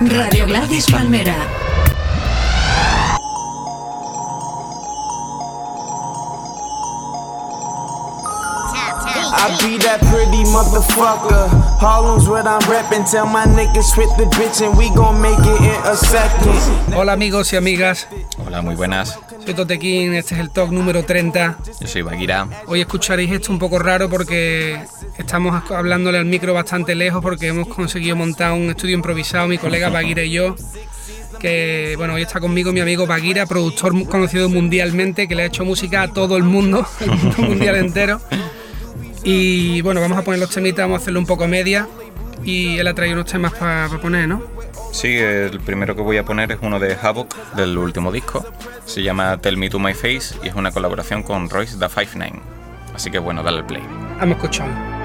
Radio Gladys Palmera. I be that pretty motherfucker. Harlem's what I'm reppin'. Tell my niggas fit the bitch and we gon' make it in a second. Hola amigos y amigas, Hola, muy buenas. Soy Totequín, este es el talk número 30. Yo soy Baguira. Hoy escucharéis esto un poco raro porque estamos hablándole al micro bastante lejos porque hemos conseguido montar un estudio improvisado, mi colega Baguira y yo. Que bueno, hoy está conmigo mi amigo Baguira, productor conocido mundialmente, que le ha hecho música a todo el mundo, el mundo mundial entero. Y bueno, vamos a poner los temitas, vamos a hacerlo un poco media. Y él ha traído unos temas para poner, ¿no? Sí, el primero que voy a poner es uno de Havoc del último disco. Se llama Tell Me to My Face y es una colaboración con Royce da 59. Así que bueno, dale al play. Vamos a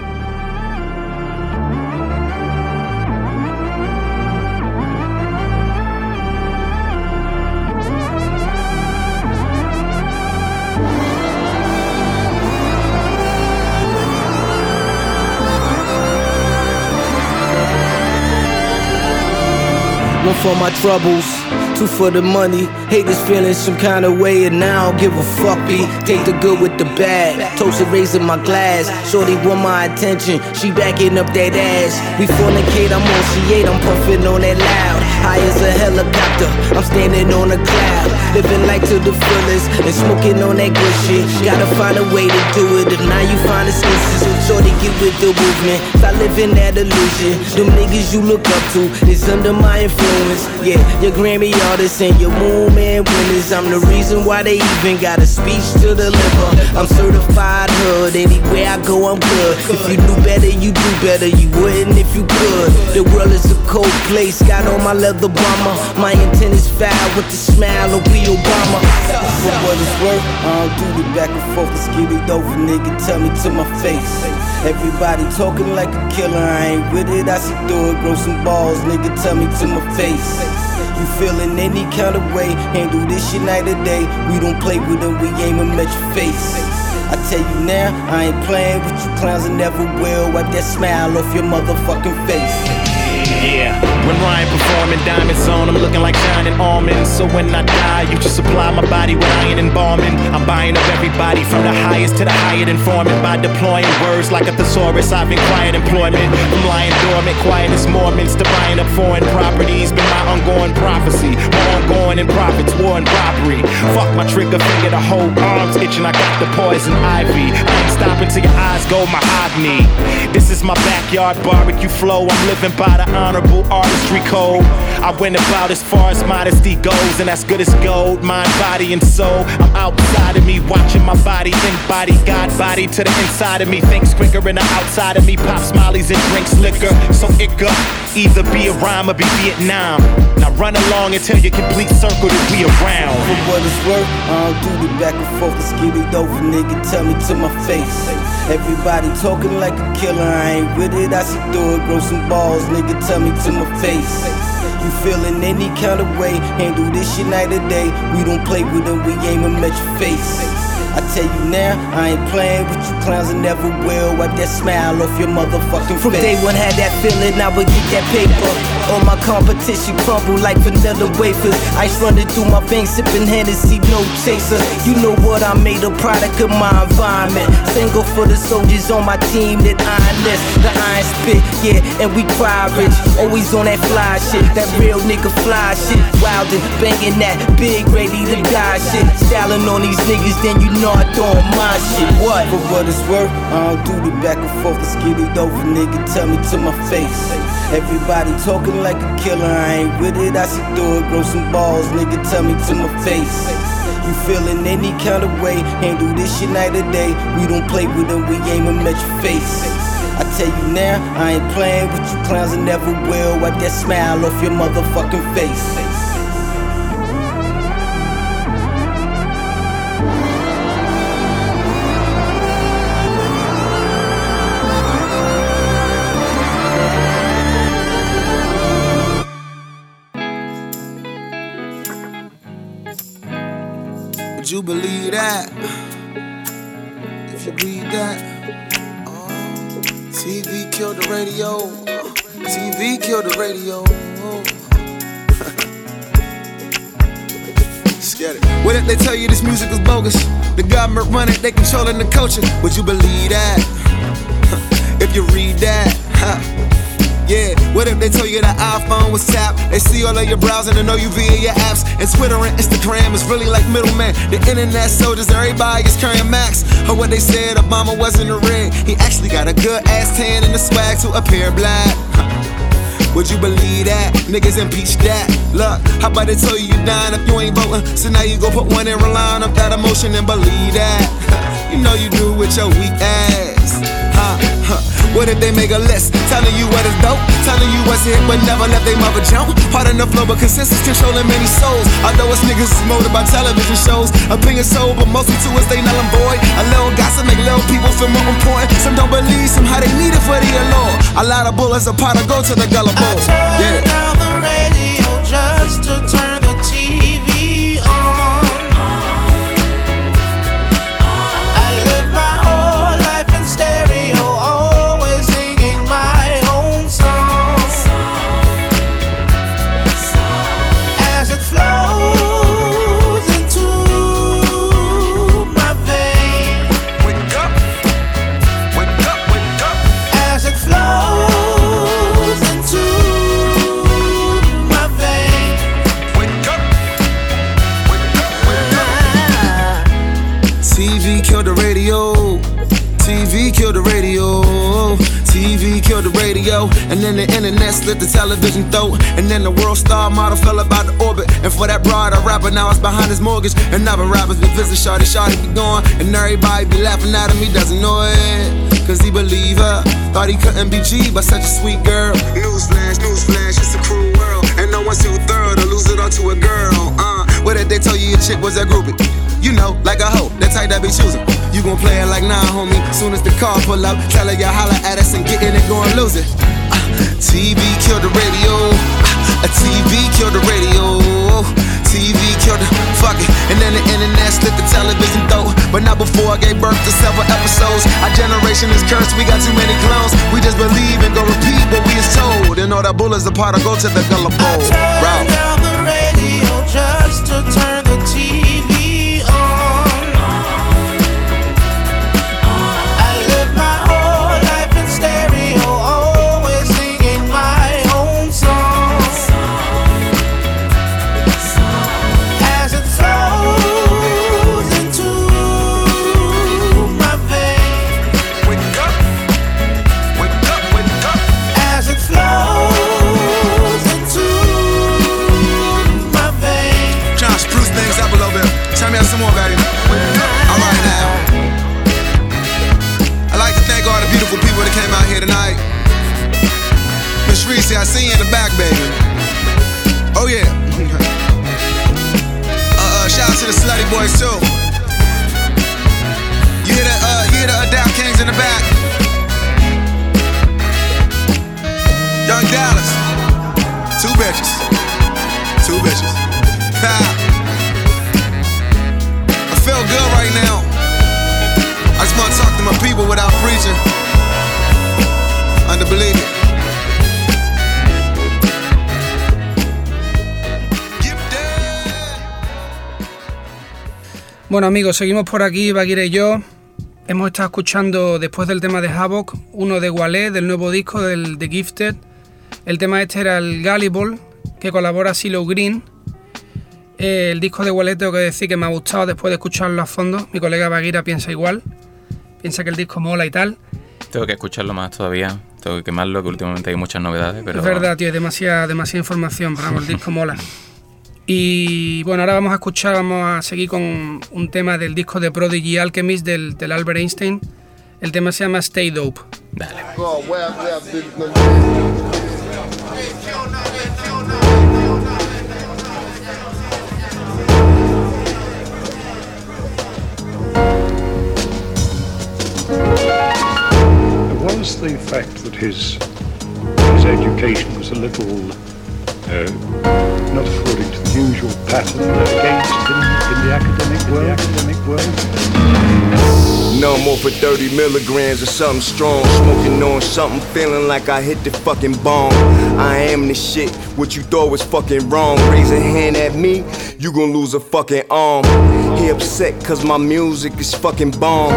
One for my troubles, two for the money. Haters feeling some kind of way, and now I give a fuck. B. Take the good with the bad. Toasted raising my glass. Shorty want my attention, she backing up that ass. We fornicate, I'm on C8, I'm puffing on that loud. High as a helicopter, I'm standing on a cloud. Living life to the fullest and smoking on that good shit. Gotta find a way to do it. If now you find excuses, shorty get with the movement. Stop living that illusion. Them niggas you look up to is under my influence. Yeah, your Grammy artists and your moon man winners. I'm the reason why they even got a speech to deliver. I'm certified hood. Anywhere I go, I'm good. If you knew better, you do better. You wouldn't if you could. The world is a cold place. Got on my leather bomber. My intent is foul with the smile of be Obama. For what it's worth, I don't do the back and forth. Let's it over, nigga. Tell me to my face. Everybody talking like a killer, I ain't with it. I see through it, grow some balls, nigga. Tell me to my face. You feeling any kind of way? Handle this shit night or day. We don't play with them, we aim aim 'em at your face. I tell you now, I ain't playing with you clowns and never will. Wipe that smile off your motherfucking face. When Ryan performing Diamonds on, I'm looking like shining almonds. So when I die, you just supply my body with iron and embalming. I'm buying up everybody from the highest to the higher informant by deploying words like a thesaurus. I've inquired employment from lying dormant, quiet as Mormons to buying up foreign properties. Been my ongoing prophecy, ongoing in profits, war and robbery. Fuck my trigger finger, the whole arm's itching. I got the poison ivy. I ain't stopping till your eyes go mahogany. This is my backyard barbecue flow. I'm living by the honorable artistry code. I went about as far as modesty goes, and that's good as gold. Mind, body, and soul. I'm outside of me, watching my body think body, God body to the inside of me. Thinks quicker than the outside of me. Pop smileys and drinks liquor. So it go either be a rhyme or be Vietnam. Now run along until your complete circle that we around. For what it's worth, I don't do the back and forth. Let's get it over, nigga. Tell me to my face. Everybody talking like a killer, I ain't with it. I see through it, grow some balls, nigga. Tell me to my face. You feeling any kind of way? Handle this shit night or day. We don't play with them, we aim 'em at your face. I tell you now, I ain't playing with you clowns and never will. Wipe that smile off your motherfucking From face. day one, had that feeling I would get that paper. All my competition crumble like vanilla wafers. Ice running through my veins, sipping Hennessy, no chaser. You know what I made a product of my environment. Single for the soldiers on my team that iron list. The iron spit, yeah, and we cry rich. Always on that fly shit, that real nigga fly shit. Wildin', banging that big, ready to die shit. Styling on these niggas, then you know I doing my shit. What? For what it's worth, I don't do the back and forth. Let's get it over, nigga. Tell me to my face. Everybody talking like a killer, I ain't with it. I see through it, grow some balls, nigga. Tell me to my face. You feeling any kind of way? Handle this shit night or day. We don't play with them, we aim 'em at your face. I tell you now, I ain't playing with you clowns and never will. Wipe that smile off your motherfucking face. If you read that, uh, TV killed the radio. TV killed the radio. Scared it. What if they tell you this music is bogus? The government run it, they controlling the culture. Would you believe that? if you read that, huh? They tell you that iPhone was tapped? They see all of your browsing and know you via your apps. And Twitter and Instagram is really like middleman. The internet soldiers, everybody is carrying Max. Or what they said, Obama wasn't a red. He actually got a good ass tan and the swag to appear black. Would you believe that? Niggas impeach that. Look, how about they tell you you dying if you ain't voting? So now you go put one in relying on that emotion and believe that. you know you do with your weak ass. Huh, huh. What if they make a list? Telling you what is dope, telling you what's hit, but never let they mother jump. Part of the flow, but consensus controlling many souls. Although it's niggas is molded by television shows. Opinion sold, but mostly to us they null and void. A little gossip make little people feel more important. Some don't believe, some how they need it for the allure. A lot of bullets, a pot of go to the gullible. I turn yeah. down the radio just to turn slit the television throat. And then the world star model fell about the orbit. And for that broad, a rapper now is behind his mortgage. And other rappers be visit Shorty, Shorty be gone. And everybody be laughing at him, he doesn't know it. Cause he believe her. Thought he couldn't be G, but such a sweet girl. Newsflash, newsflash, it's a cruel world. And no one's too thorough to lose it all to a girl. Uh, what if they tell you your chick was a groupie? You know, like a hoe, that type that be choosing. You gon' play it like nah, homie. Soon as the car pull up, tell her you holler at us and get in it, go and lose it. TV killed the radio. A TV killed the radio. TV killed the fuck it. And then the internet slit the television throat. But not before I gave birth to several episodes. Our generation is cursed, we got too many clones. We just believe and go repeat what we is told. And all that bull is a part go to the gullible. Turn Route. down the radio just to turn slutty boys too. You hear the uh, you hear the Adapt Kings in the back. Young Dallas. Two bitches. Two bitches. I feel good right now. I just want to talk to my people without preaching. Bueno amigos, seguimos por aquí, Baguire y yo. Hemos estado escuchando después del tema de Havoc, uno de Wallet, del nuevo disco del The Gifted. El tema este era el Gullible, que colabora Silo Green. Eh, el disco de Wallet tengo que decir que me ha gustado después de escucharlo a fondo. Mi colega Baguira piensa igual. Piensa que el disco mola y tal. Tengo que escucharlo más todavía. Tengo que quemarlo, que últimamente hay muchas novedades. Pero Es verdad, tío, hay demasiada, demasiada información, pero vamos, el disco mola. Y bueno, ahora vamos a escuchar, vamos a seguir con un tema del disco de Prodigy Alchemist del, del Albert Einstein. El tema se llama Stay Dope. Dale. There was the fact that his his education was a little uh, not according to the usual pattern, against in, in the academic world. academic world. No more for 30 milligrams or something strong. Smoking on something, feeling like I hit the fucking bomb. I am the shit, what you thought was fucking wrong. Raise a hand at me, you gon' lose a fucking arm. He upset cause my music is fucking bomb.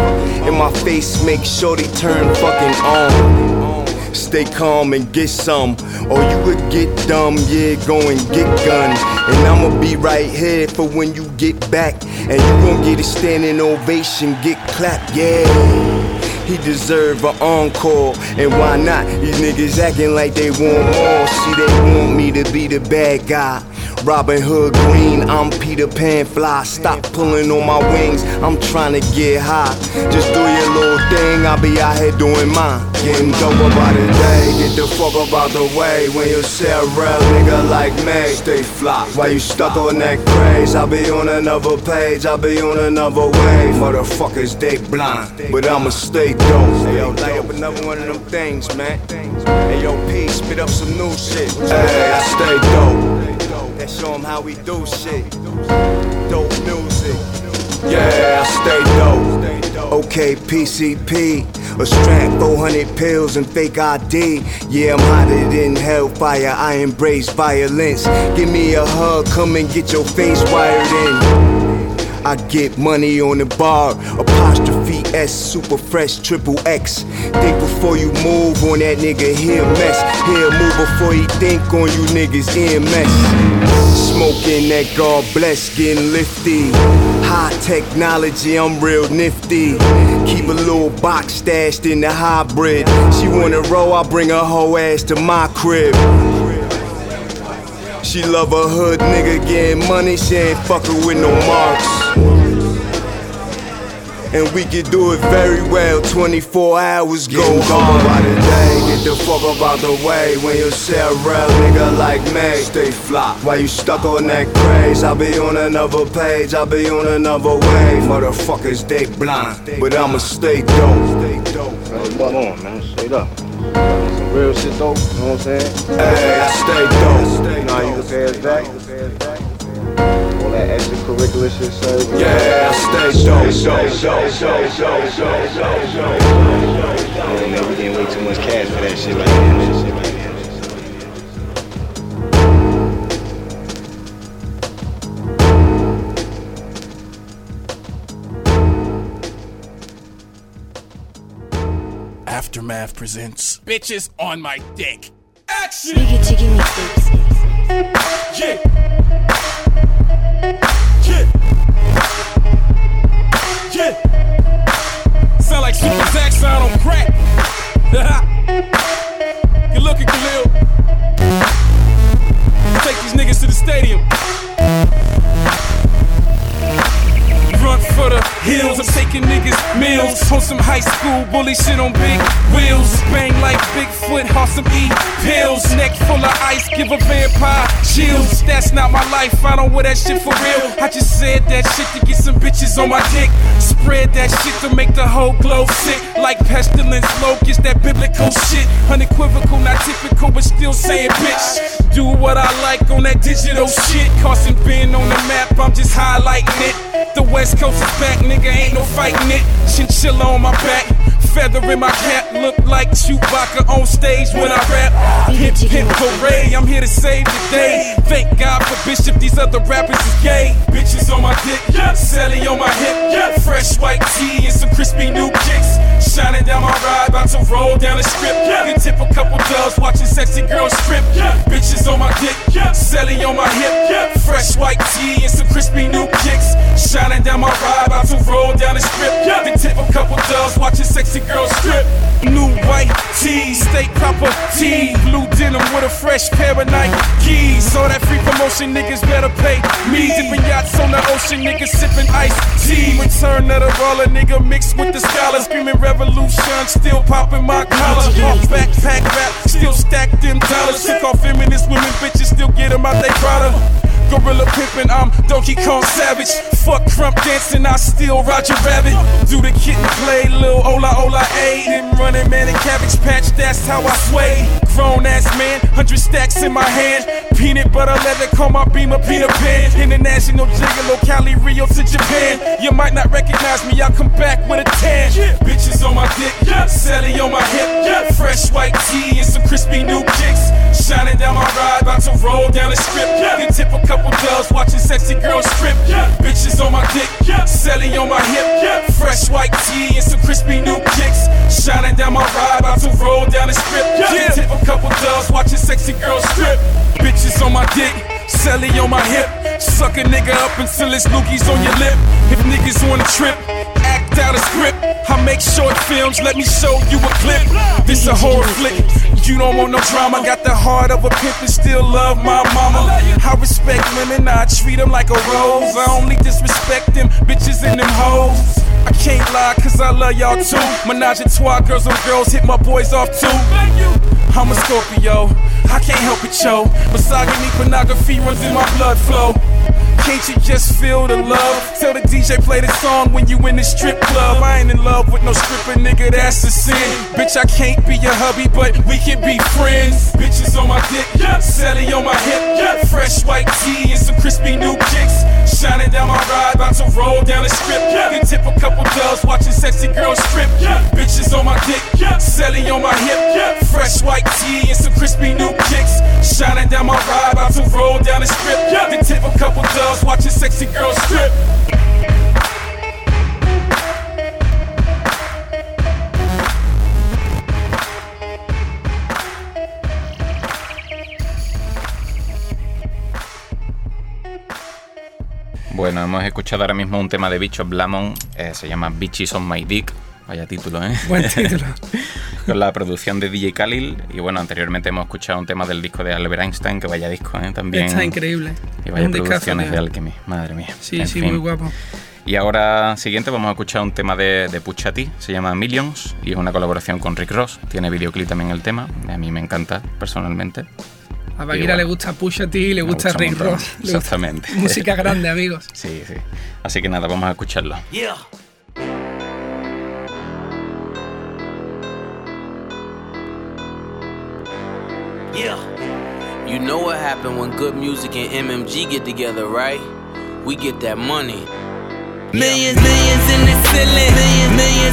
And my face make sure they turn fucking on. Stay calm and get some, or you could get dumb. Yeah, go and get gun. And I'ma be right here for when you get back. And you gon' get a standing ovation, get clapped. Yeah. He deserve an encore, and why not? These niggas acting like they want more. See, they want me to be the bad guy. Robin Hood Green, I'm Peter Pan fly. Stop pulling on my wings, I'm trying to get high. Just do your little thing, I'll be out here doing mine. Getting dope about the day, get the fuck up out the way. When you see a real nigga like me, stay fly. Why you stuck on that craze? I'll be on another page, I'll be on another wave. Motherfuckers, they blind, but I'ma stay dope. Hey yo, light up another one of them things, man. Hey yo, P, spit up some new shit. Hey, I stay dope. And show show 'em how we do shit. Dope music. Yeah, stay dope. Okay, PCP. A strap, 400 pills, and fake ID. Yeah, I'm hotter than hellfire. I embrace violence. Give me a hug, come and get your face wired in. I get money on the bar. Apostrophe S, super fresh, triple X. Think before you move on that nigga, he'll mess. He'll move before he think on you niggas, EMS. Smoking that God bless, getting lifty. High technology, I'm real nifty. Keep a little box stashed in the hybrid. She wanna roll, I bring her whole ass to my crib. She love a hood nigga getting money, she ain't fucking with no marks. And we can do it very well, 24 hours go hard. by the day, get the fuck up out the way. When you see a real nigga like me, stay fly. Why you stuck on that craze? I'll be on another page, I'll be on another wave. Motherfuckers, they blind, but I'ma stay dope. Stay dope. Come on, man, straight up. Some real shit though, you know what I'm saying? Hey, I stay dope. You know how you can pay us back? All that extracurricular shit, sir. Yeah, I stay dope. Man, man, we getting way too much cash for that shit right now. Aftermath presents Bitches on My Dick. Action! Biggie Jiggy mixtapes. Yeah. Yeah. Like Super Zach sound on crack. Good looking, Khalil. Take these niggas to the stadium. Run for the hills, I'm taking niggas meals. On some high school bully shit on big wheels. Bang like Bigfoot, off some E pills. Neck full of ice, give a vampire chills. That's not my life, I don't wear that shit for real. I just said that shit to get some bitches on my dick. Spread that shit to make the whole globe sick. Like pestilence, locust, that biblical shit. Unequivocal, not typical, but still saying bitch. Do what I like on that digital shit. Carson Ben on the map, I'm just highlighting it. The West Coast is back, nigga, ain't no fighting it. Chinchilla on my back. Feather in my cap, look like Chewbacca on stage when I rap. Hip hip hooray, I'm here to save the day. Thank God for Bishop, these other rappers is gay. Bitches on my dick. Sally on my hip. Fresh white tee and some crispy new kicks. About to roll down the strip. Yeah. Can tip a couple dubs, watching sexy girls strip. Yeah. Bitches on my dick, yeah. Sally on my hip, yeah. Fresh white tee and some crispy new kicks. Shining down my ride, about to roll down the strip. Yeah. Can tip a couple dubs, watching sexy girls strip. New white tee, stay proper tee. Blue denim with a fresh pair of Nikes. All that free promotion, niggas better pay me. Dipping yachts on the ocean, niggas sipping iced tea. Return of the roller, nigga mixed with the scholar. Screaming revolution, still popping my collar. Off backpack rap, still stacked in dollars. Took off feminist women, bitches, still get them out they product. Gorilla pimpin', I'm Donkey Kong Savage. Fuck Krump dancing, I still Roger Rabbit. Do the kitten play, lil' Ola Ola A. Then running man in Cabbage Patch, that's how I sway. Grown ass man, hundred stacks in my hand. Peanut butter leather, call my beam a Peter Pan. International gigolo, Cali, Rio to Japan. You might not recognize me, I'll come back with a tan. Bitches on my dick, Sally on my hip. Fresh white tee and some crispy new kicks. Shining down my ride, about to roll down the strip. Yeah. Then tip a couple dubs, watching sexy girls strip. Yeah. Bitches on my dick, yeah. Sally on my hip. Yeah. Fresh white tee and some crispy new kicks. Shining down my ride, about to roll down the strip. Then tip a couple dubs, watching sexy girls strip. Bitches on my dick. Sally on my hip, suck a nigga up until it's loogies on your lip. If niggas on a trip, out a script. I make short films, let me show you a clip. This a horror flick. You don't want no drama. Got the heart of a pimp and still love my mama. I respect women, I treat them like a rose. I only disrespect them bitches and them hoes. I can't lie, cause I love y'all too. Menage a trois, girls on girls, hit my boys off too. I'm a Scorpio, I can't help it, yo. Misogyny, pornography runs in my blood flow. Can't you just feel the love? Tell the DJ play the song when you in the strip club. I ain't in love with no stripper, nigga, that's a sin. Bitch, I can't be your hubby, but we can be friends. Bitches on my dick, yeah. Sally on my hip, yeah. fresh white tee and some crispy new kicks. Shining down my ride, about to roll down the strip. Then tip a couple dubs, watching sexy girls strip. Yeah. Bitches on my dick, yeah. Sally on my hip, Yeah. fresh white tee and some crispy new kicks. Shining down my ride, about to roll down the strip. Then tip a couple dubs, watching sexy girls strip. Bueno, hemos escuchado ahora mismo un tema de Bishop Lamont, eh, se llama Bitches on My Dick. Vaya título, ¿eh? Buen título. Con la producción de DJ Khalil. Y bueno, anteriormente hemos escuchado un tema del disco de Albert Einstein, que vaya disco, ¿eh? También. Está increíble. Y vaya Un discazo, producciones tío. de Alchemy, madre mía. Sí, En sí, fin. muy guapo. Y ahora, siguiente, vamos a escuchar un tema de, de Pusha T, se llama Millions, y es una colaboración con Rick Ross. Tiene videoclip también el tema, a mí me encanta personalmente. A bueno, le gusta Pusha T y le gusta gusta Rick montón. Ross. Le gusta Exactamente. Música grande, amigos. Sí, sí. Así que nada, vamos a escucharlo. Yeah. Yeah. You know what happened when good music and MMG get together, right? We get that money. Millions, millions in the ceiling. Millions, millions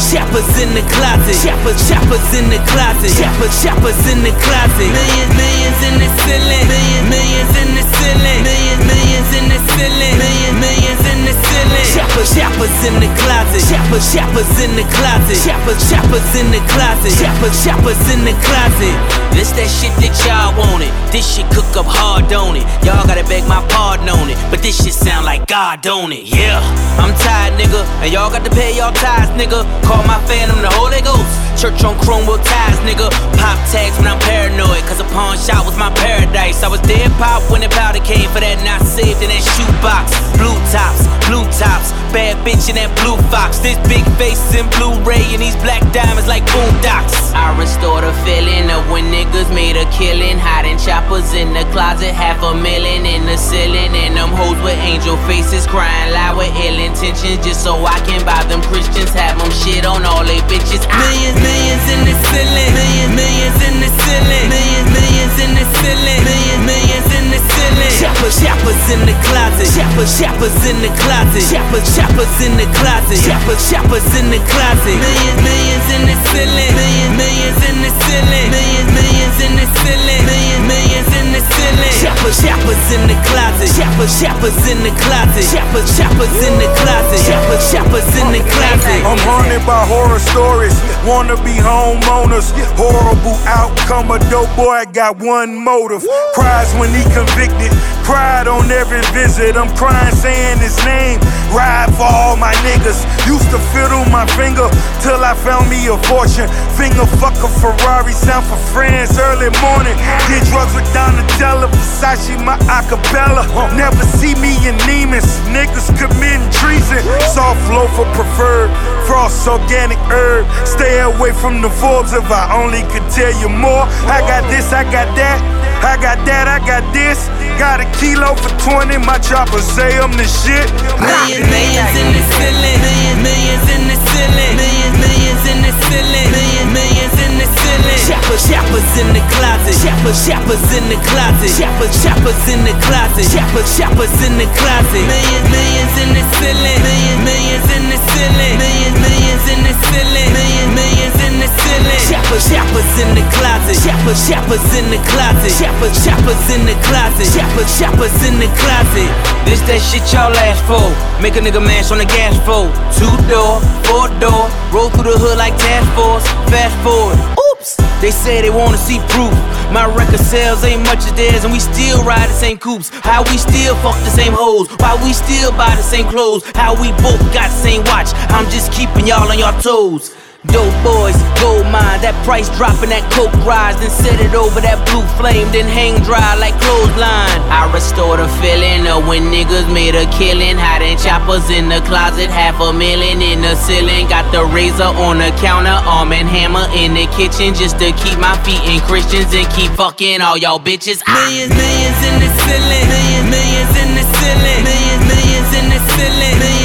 closet. The closet. Shoppers, shoppers in the closet. Shoppers, shoppers in the closet. Millions, millions in the ceiling. Millions, millions in the ceiling. Millions, millions in the ceiling. Millions, millions in the ceiling. Shoppers, shoppers in the closet. Shoppers, shoppers in the closet. Shoppers, shoppers in the closet. Shoppers, shoppers in the closet. This that shit that y'all wanted. This shit cook up hard, don't it? Y'all gotta beg my pardon on it. But this shit sound like God, don't it? Yeah. I'm tired, nigga. And y'all got to pay y'all tithes, nigga. Call my phantom the Holy Ghost. Church on chrome with ties, nigga. Pop tags when I'm paranoid. Cause a pawn shop was my paradise. I was dead pop when the powder came for that not saved in that shoebox. Blue tops, blue tops. Bad bitch in that blue fox. This big face in Blu-ray and these black diamonds like boondocks. I restore the feeling of when niggas made a killing. Hiding choppers in the closet, half a million in the ceiling. And them hoes with angel faces crying loud with ill intentions. Just so I can buy them Christians, have them shit on all they bitches. Millions, millions in the ceiling. Millions, millions in the ceiling. Millions, millions in the ceiling. Millions, millions in the ceiling. Shoppers, shoppers in the closet. Shoppers, shoppers in the closet. Shoppers, shoppers in the closet. Shoppers, shoppers in the closet. Millions, millions in the ceiling. Millions, millions in the ceiling. Millions, millions in the ceiling. Millions, millions in the ceiling. Shoppers, shoppers in the closet. Shoppers, shoppers in the closet. Shoppers, shoppers in the closet. Shoppers, shoppers in the closet. I'm haunted by horror stories. Wanna be homeowners. Horrible outcome. A dope boy got one motive. Cries when he convicted. Cried on every visit. I'm crying saying his name. Ride for all my niggas. Used to fiddle my finger till I found me a fortune. Finger fuck a Ferrari, sound for friends early morning. Did drugs with Donatella, Versace, my acapella. Never see me in Neiman's. Niggas committing treason. Soft loafer preferred. Frost organic herb. Stay away from the Forbes if I only could tell you more. I got this, I got that. I got that, I got this. Got a kilo for 20, my chopper say I'm the shit. Millions, millions in the ceiling. Millions, in the ceiling. Millions, millions in the ceiling. Millions in the ceiling. Shoppers, shoppers in the closet. Shoppers, shoppers in the closet. Shoppers, shoppers in the closet. Shoppers, shoppers in the closet. Millions, millions in the ceiling. Millions, millions in the ceiling. Millions, millions in the ceiling. Millions, millions in the ceiling. Shoppers, shoppers in the closet. Shoppers, shoppers in the closet. Shoppers, shoppers in the closet. Shoppers, shoppers in the closet. This that shit y'all ask for. Make a nigga mash on the gas floor. Two door, four door. Roll through the hood like task force. Fast forward. Oops. They say they wanna see proof. My record sales ain't much as theirs, and we still ride the same coupes. How we still fuck the same hoes. Why we still buy the same clothes. How we both got the same watch. I'm just keeping y'all on your toes. Dope boys, gold mine, that price dropping, that coke rise, then set it over that blue flame, then hang dry like clothesline. I restore the feeling of when niggas made a killing, hiding choppers in the closet, half a million in the ceiling. Got the razor on the counter, arm and hammer in the kitchen, just to keep my feet in Christians and keep fucking all y'all bitches. Millions, millions in the ceiling. Millions, millions in the ceiling. Millions, millions in the ceiling. Millions, millions in the ceiling.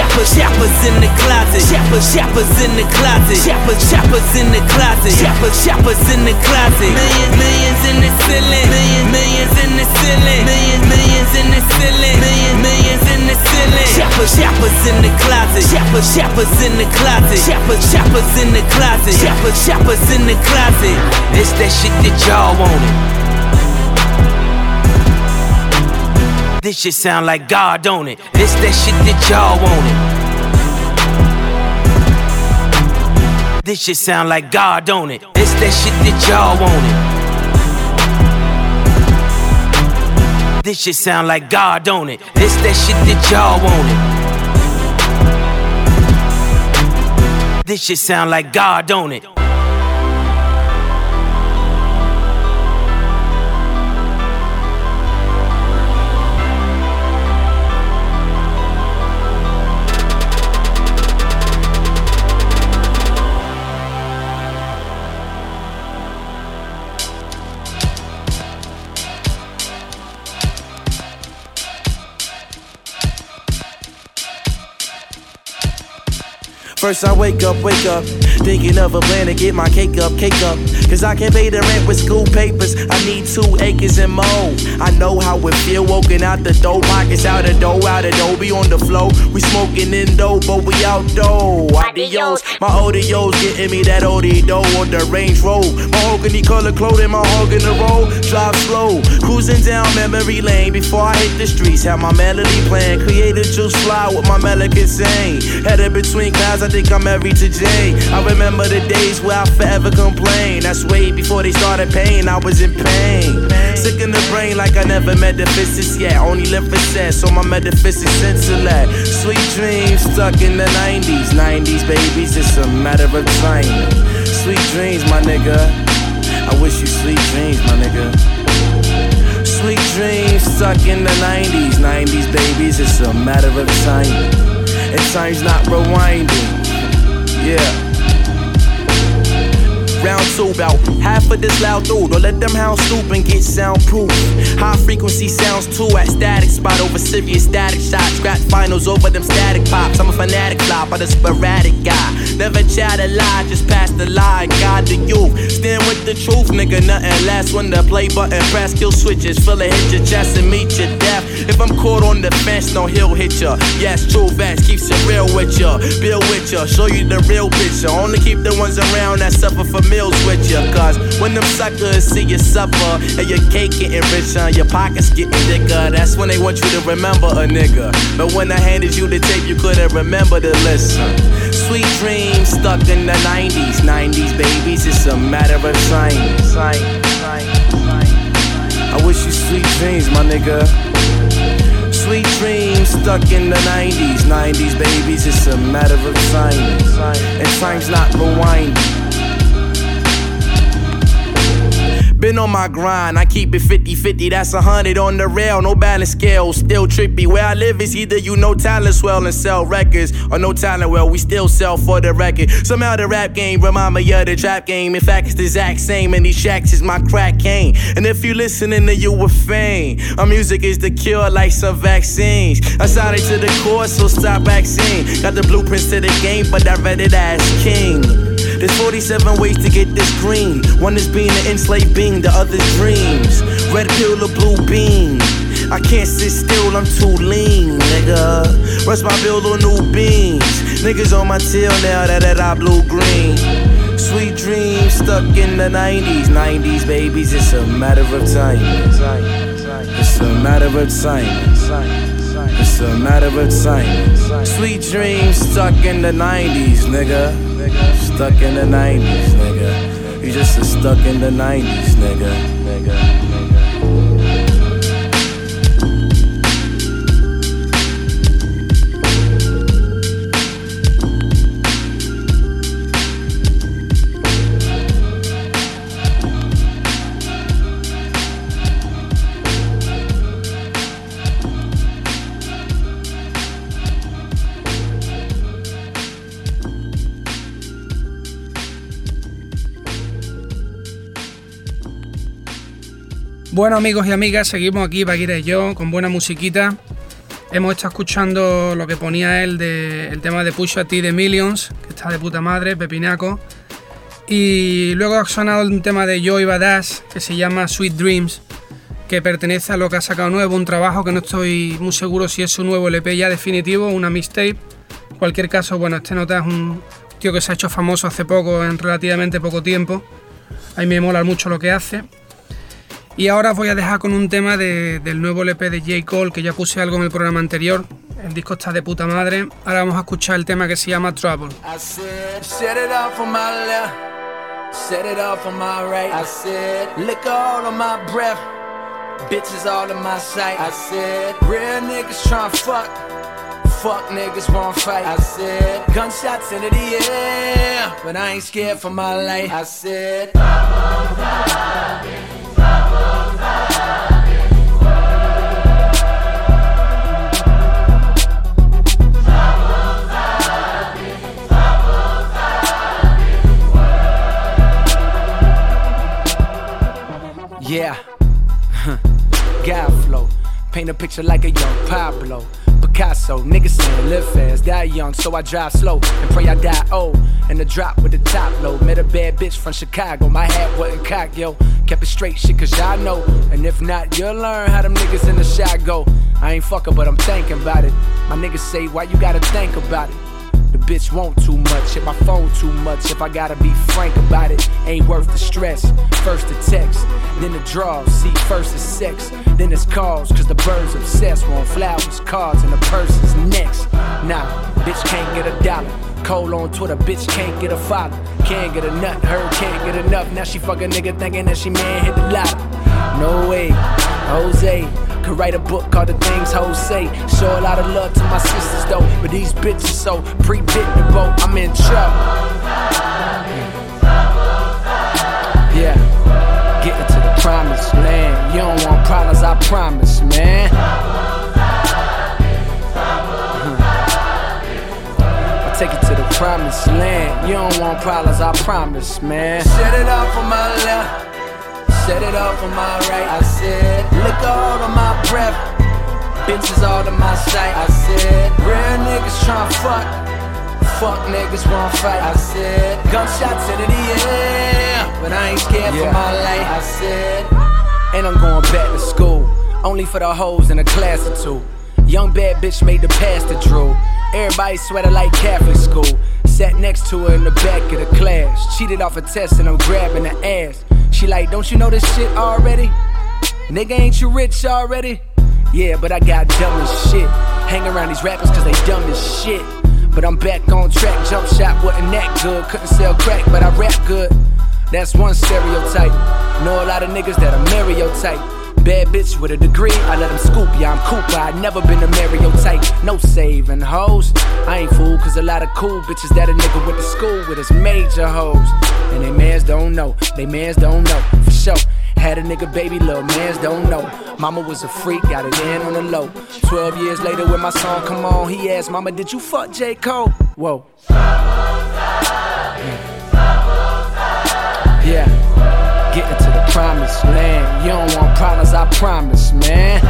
Shoppers, shoppers in the closet. Shoppers, shoppers in the closet. Shoppers, shoppers in the closet. Shoppers, shoppers in the closet. Millions, millions in the ceiling. Millions, millions in the ceiling. Millions, millions in the ceiling. Millions, millions in the ceiling. Shoppers, shoppers in the closet. Shoppers, shoppers in the closet. Shoppers, shoppers in the closet. Shoppers, shoppers in the closet. This that shit that y'all wanted. This shit sound like God, don't it? This that shit that y'all wanted. This shit sound like God, don't it? This that shit that y'all wanted. This shit sound like God, don't it? This that shit that y'all wanted. This shit sound like God, don't it? First I wake up, wake up, thinking of a plan to get my cake up, cake up. Cause I can't pay the rent with school papers. I need two acres and more. I know how it feel woken out the dough, pockets out the dough, out the dough, be on the flow. We smoking in dough, but we out dough. Adios, my ODO's getting me that OD dough on the Range Road. Mahogany color clothing, my hog in the road. Drive slow, cruising down memory lane before I hit the streets. Have my melody playing, created juice fly with my melody sing. Headed between clouds, I think I'm married to. I remember the days where I forever complain. That's way before they started paying, I was in pain. Sick in the brain like I never met the physics yet. Only live for sex, so my metaphysics intellect. Sweet dreams stuck in the 90s. 90s, babies, it's a matter of time. Sweet dreams, my nigga. I wish you sweet dreams, my nigga. Sweet dreams stuck in the 90s. 90s, babies, it's a matter of time. And time's not rewinding. Yeah. Round two, about half of this loud dude. Don't let them hounds stoop and get soundproof. High frequency sounds too at static spot over serious static shots. Scrap finals over them static pops. I'm a fanatic fly, but a sporadic guy. Never chat a lie, just pass the lie. God the youth. Stand with the truth, nigga. Nothing less when the play button press. Kill switches. Feel it hit your chest and meet your death. If I'm caught on the fence, no, he'll hit ya. Yes, true vets keeps it real with ya. Bill with ya. Show you the real picture. Only keep the ones around that suffer for meals with ya. Cause when them suckers see you suffer and your cake getting richer, your pockets getting thicker, that's when they want you to remember a nigga. But when I handed you the tape, you couldn't remember to listen. Sweet dreams stuck in the 90s. 90s babies, it's a matter of time. I wish you sweet dreams, my nigga. Sweet dreams stuck in the 90s. 90s babies, it's a matter of time. And time's not rewinding. Been on my grind, I keep it 50 50, that's a hundred on the rail, no balance scale, still trippy. Where I live is either you know talent swell and sell records, or no talent well, we still sell for the record. Somehow the rap game remind me of the trap game. In fact, it's the exact same, and these shacks is my crack cane. And if you listening to you with fame, our music is the cure like some vaccines. I signed it to the course, so stop vaccine. Got the blueprints to the game, but I read it as king. There's 47 ways to get this green. One is being an enslaved being, the other's dreams. Red pill or blue beam. I can't sit still, I'm too lean, nigga. Rest my bill on new beans. Niggas on my tail now that, that I blue green. Sweet dreams stuck in the 90s. 90s, babies, it's a matter of time. It's a matter of time. It's a matter of time. Sweet dreams stuck in the 90s, nigga. Stuck in the 90s, nigga. You just stuck in the 90s, nigga. nigga, nigga. Bueno amigos y amigas, seguimos aquí Paquira y yo con buena musiquita. Hemos estado escuchando lo que ponía él de el tema de Pusha T de Millions, que está de puta madre, Pepinaco. Y luego ha sonado un tema de Joey Badass que se llama Sweet Dreams, que pertenece a lo que ha sacado nuevo, un trabajo que no estoy muy seguro si es su nuevo LP ya definitivo, una mixtape. En cualquier caso, bueno, este nota es un tío que se ha hecho famoso hace poco, en relativamente poco tiempo. A mí me mola mucho lo que hace. Y ahora voy a dejar con un tema de- del nuevo LP de J. Cole, que ya puse algo en el programa anterior. El disco está de puta madre. Ahora vamos a escuchar el tema que se llama Trouble. I said, set it up on my left, set it up on my right. I said, lick all of my breath, bitches all in my sight. I said, real niggas tryna fuck, fuck niggas won't fight. I said, gunshots into the air, but I ain't scared for my life. I said, Yeah. God flow. Paint a picture like a young Pablo. Picasso, niggas saying live fast, die young, so I drive slow and pray I die old. And the drop with the top low. Met a bad bitch from Chicago, my hat wasn't cocked, yo. Kept it straight shit, cause y'all know. And if not, you'll learn how them niggas in the shot go. I ain't fucking, but I'm thinking about it. My niggas say, why you gotta think about it? Bitch want too much, hit my phone too much. If I gotta be frank about it, ain't worth the stress. First the text, then the draw. See, first is sex, then it's calls. Cause the birds obsessed. Want flowers, cards, and the person's next. Nah, bitch can't get a dollar. Cole on Twitter, bitch can't get a follow. Can't get a nut, her can't get enough. Now she fuck a nigga thinking that she man hit the lotto. No way, Jose. Could write a book called The Things Hoes Say. Show a lot of love to my sisters though, but these bitches so predictable. I'm in trouble. Yeah, getting to the promised land. You don't want problems, I promise, man. Uh-huh. I take you to the promised land. You don't want problems, I promise, man. Set it up on my left. Set it up on my right. I said, lick all of my breath. Bitches all in my sight. I said, real niggas tryna fuck. Fuck niggas won't fight. I said, gunshots into the air. But I ain't scared for my life. I said, and I'm going back to school. Only for the hoes in a class or two. Young bad bitch made the pass to Drew. Everybody sweater like Catholic school. Sat next to her in the back of the class. Cheated off a test and I'm grabbing her ass. She like, don't you know this shit already? Nigga, ain't you rich already? Yeah, but I got dumb as shit. Hang around these rappers cause they dumb as shit. But I'm back on track. Jump shot wasn't that good. Couldn't sell crack, but I rap good. That's one stereotype. Know a lot of niggas that are Mario type. Bad bitch with a degree, I let him scoop, yeah, I'm Cooper. I never been a Mario type, no saving hoes. I ain't fool, cause a lot of cool bitches that a nigga went to school with is major hoes. And they mans don't know, they mans don't know, for sure. Had a nigga baby, little mans don't know. Mama was a freak, got it in on the low. Twelve years later, when my song come on, he asked, Mama, did you fuck J. Cole? Whoa. Yeah, getting to the promised land. You don't want problems, I promise, man.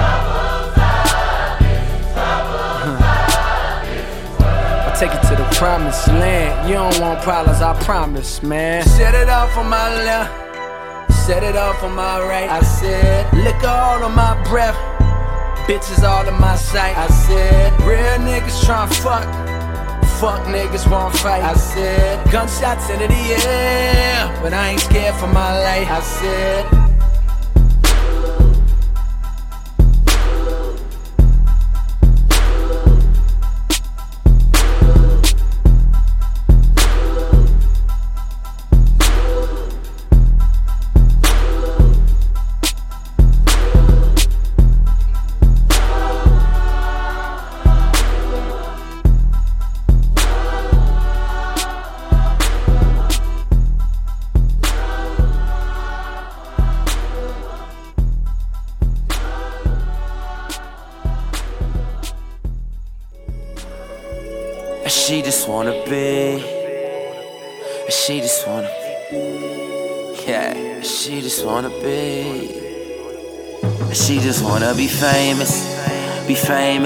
I'll take you to the promised land. You don't want problems, I promise, man. Set it up for my left, set it up for my right. I said, liquor all on my breath, bitches all in my sight. I said, real niggas tryna fuck. Fuck niggas won't fight. I said, gunshots into the air, but I ain't scared for my life. I said,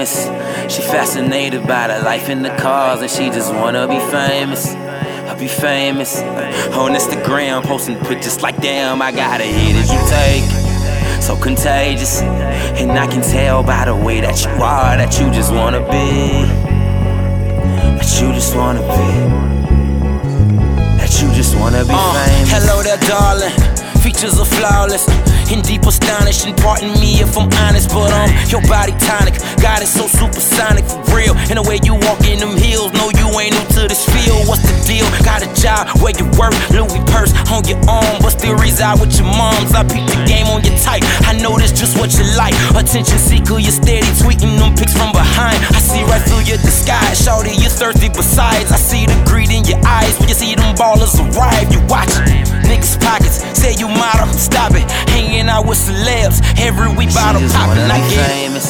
famous. She fascinated by the life in the cars, and she just wanna be famous. I be famous on Instagram, posting pictures like damn. I got a hit that you take so contagious. And I can tell by the way that you are that you just wanna be. That you just wanna be. That you just wanna be uh, famous. Hello there, darling. Features are flawless and deep astonishing. Pardon me if I'm honest, but um, your body tonic, God is so supersonic for real. And the way you walk in them hills, no, you ain't new to this field. What's the deal? Got a job where you work, Louis purse on your arm, but still reside with your moms. I peep the game on your type. I know this just what you like. Attention seeker, you steady tweeting them pics from behind. I see right through your disguise, shorty, you're thirsty. Besides, I see the greed in your eyes when you see them ballers arrive. You watch niggas pockets, say you model, stop it. Hanging out with celebs every week, bottle popping. I get famous,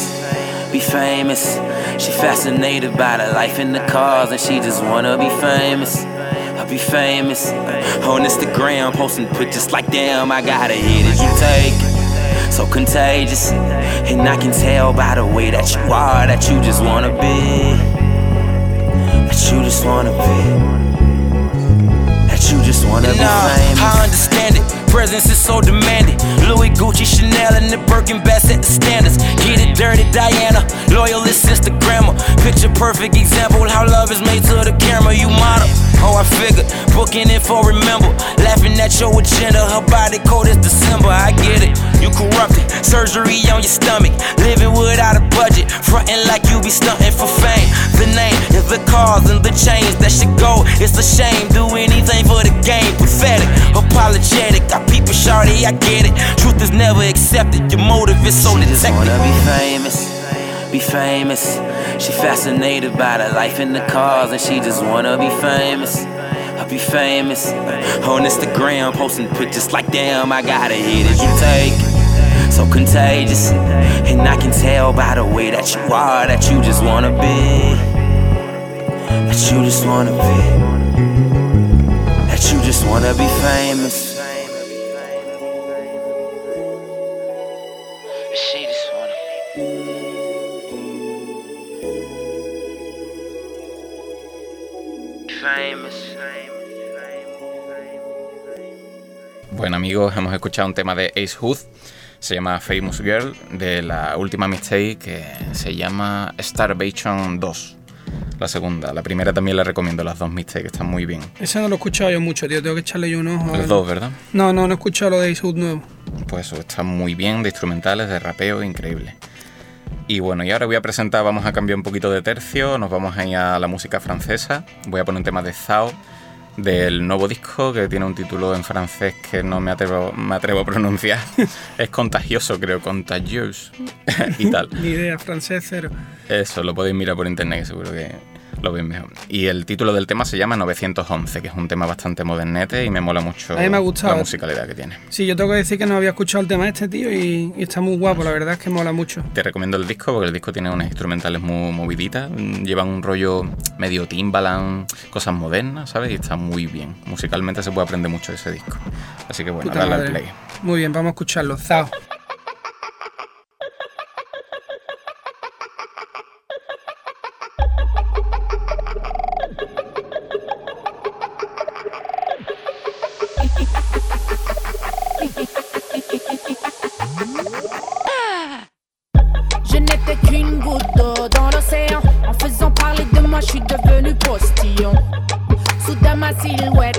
be famous. She fascinated by the life in the cars, and she just wanna be famous. I be famous on Instagram, posting pictures like damn. I got a hit that you take, so contagious, and I can tell by the way that you are that you just wanna be, that you just wanna be, that you just wanna be famous. I understand it presence is so demanding. Louis Gucci, Chanel, and the Birkin best set the standards. Get it dirty, Diana. Loyalist Instagrammer. Picture perfect example how love is made to the camera. You model. Oh, I figured. Booking it for remember. Laughing at your agenda. Her body cold as December. I get it. You corrupted. Surgery on your stomach. Living without a budget. Fronting like you be stunting for fame. The name the cars and the chains that should go. It's a shame. Do anything for the game. Pathetic. Apologetic. I people shawty, I get it. Truth is never accepted. Your motive is so she detected. wanna be famous, be famous. She fascinated by the life in the cars, and she just wanna be famous. I'll be famous on Instagram, posting pictures like damn. I got a hit that you take so contagious. And I can tell by the way that you are that you just wanna be. That you just wanna be. That you just wanna be famous. Bueno amigos, hemos escuchado un tema de Ace Hood, se llama Famous Girl, de la última mixtape que se llama Starvation 2 la segunda. La primera también la recomiendo, las dos mistakes, están muy bien. Esa no lo he escuchado yo mucho, tío, tengo que echarle yo un ojo. Los dos, ¿verdad? No, no, no he escuchado lo de Isoud nuevo. Pues eso, está muy bien, de instrumentales, de rapeo, increíble. Y bueno, y ahora voy a presentar, vamos a cambiar un poquito de tercio, nos vamos a ir a la música francesa, voy a poner un tema de Zao del nuevo disco que tiene un título en francés que no me atrevo, me atrevo a pronunciar. es contagioso, creo, contagious y tal. Ni idea, francés cero. Eso, lo podéis mirar por internet, seguro que lo ves mejor. Y el título del tema se llama 911, que es un tema bastante modernete y me mola mucho la musicalidad que tiene. Sí, yo tengo que decir que no había escuchado el tema este, tío, y, está muy guapo, la verdad es que mola mucho. Te recomiendo el disco porque el disco tiene unas instrumentales muy moviditas, llevan un rollo medio timbaland, cosas modernas, ¿sabes? Y está muy bien. Musicalmente se puede aprender mucho de ese disco. Así que bueno, Puta dale madre. al play. Muy bien, vamos a escucharlo. Zao. silhouette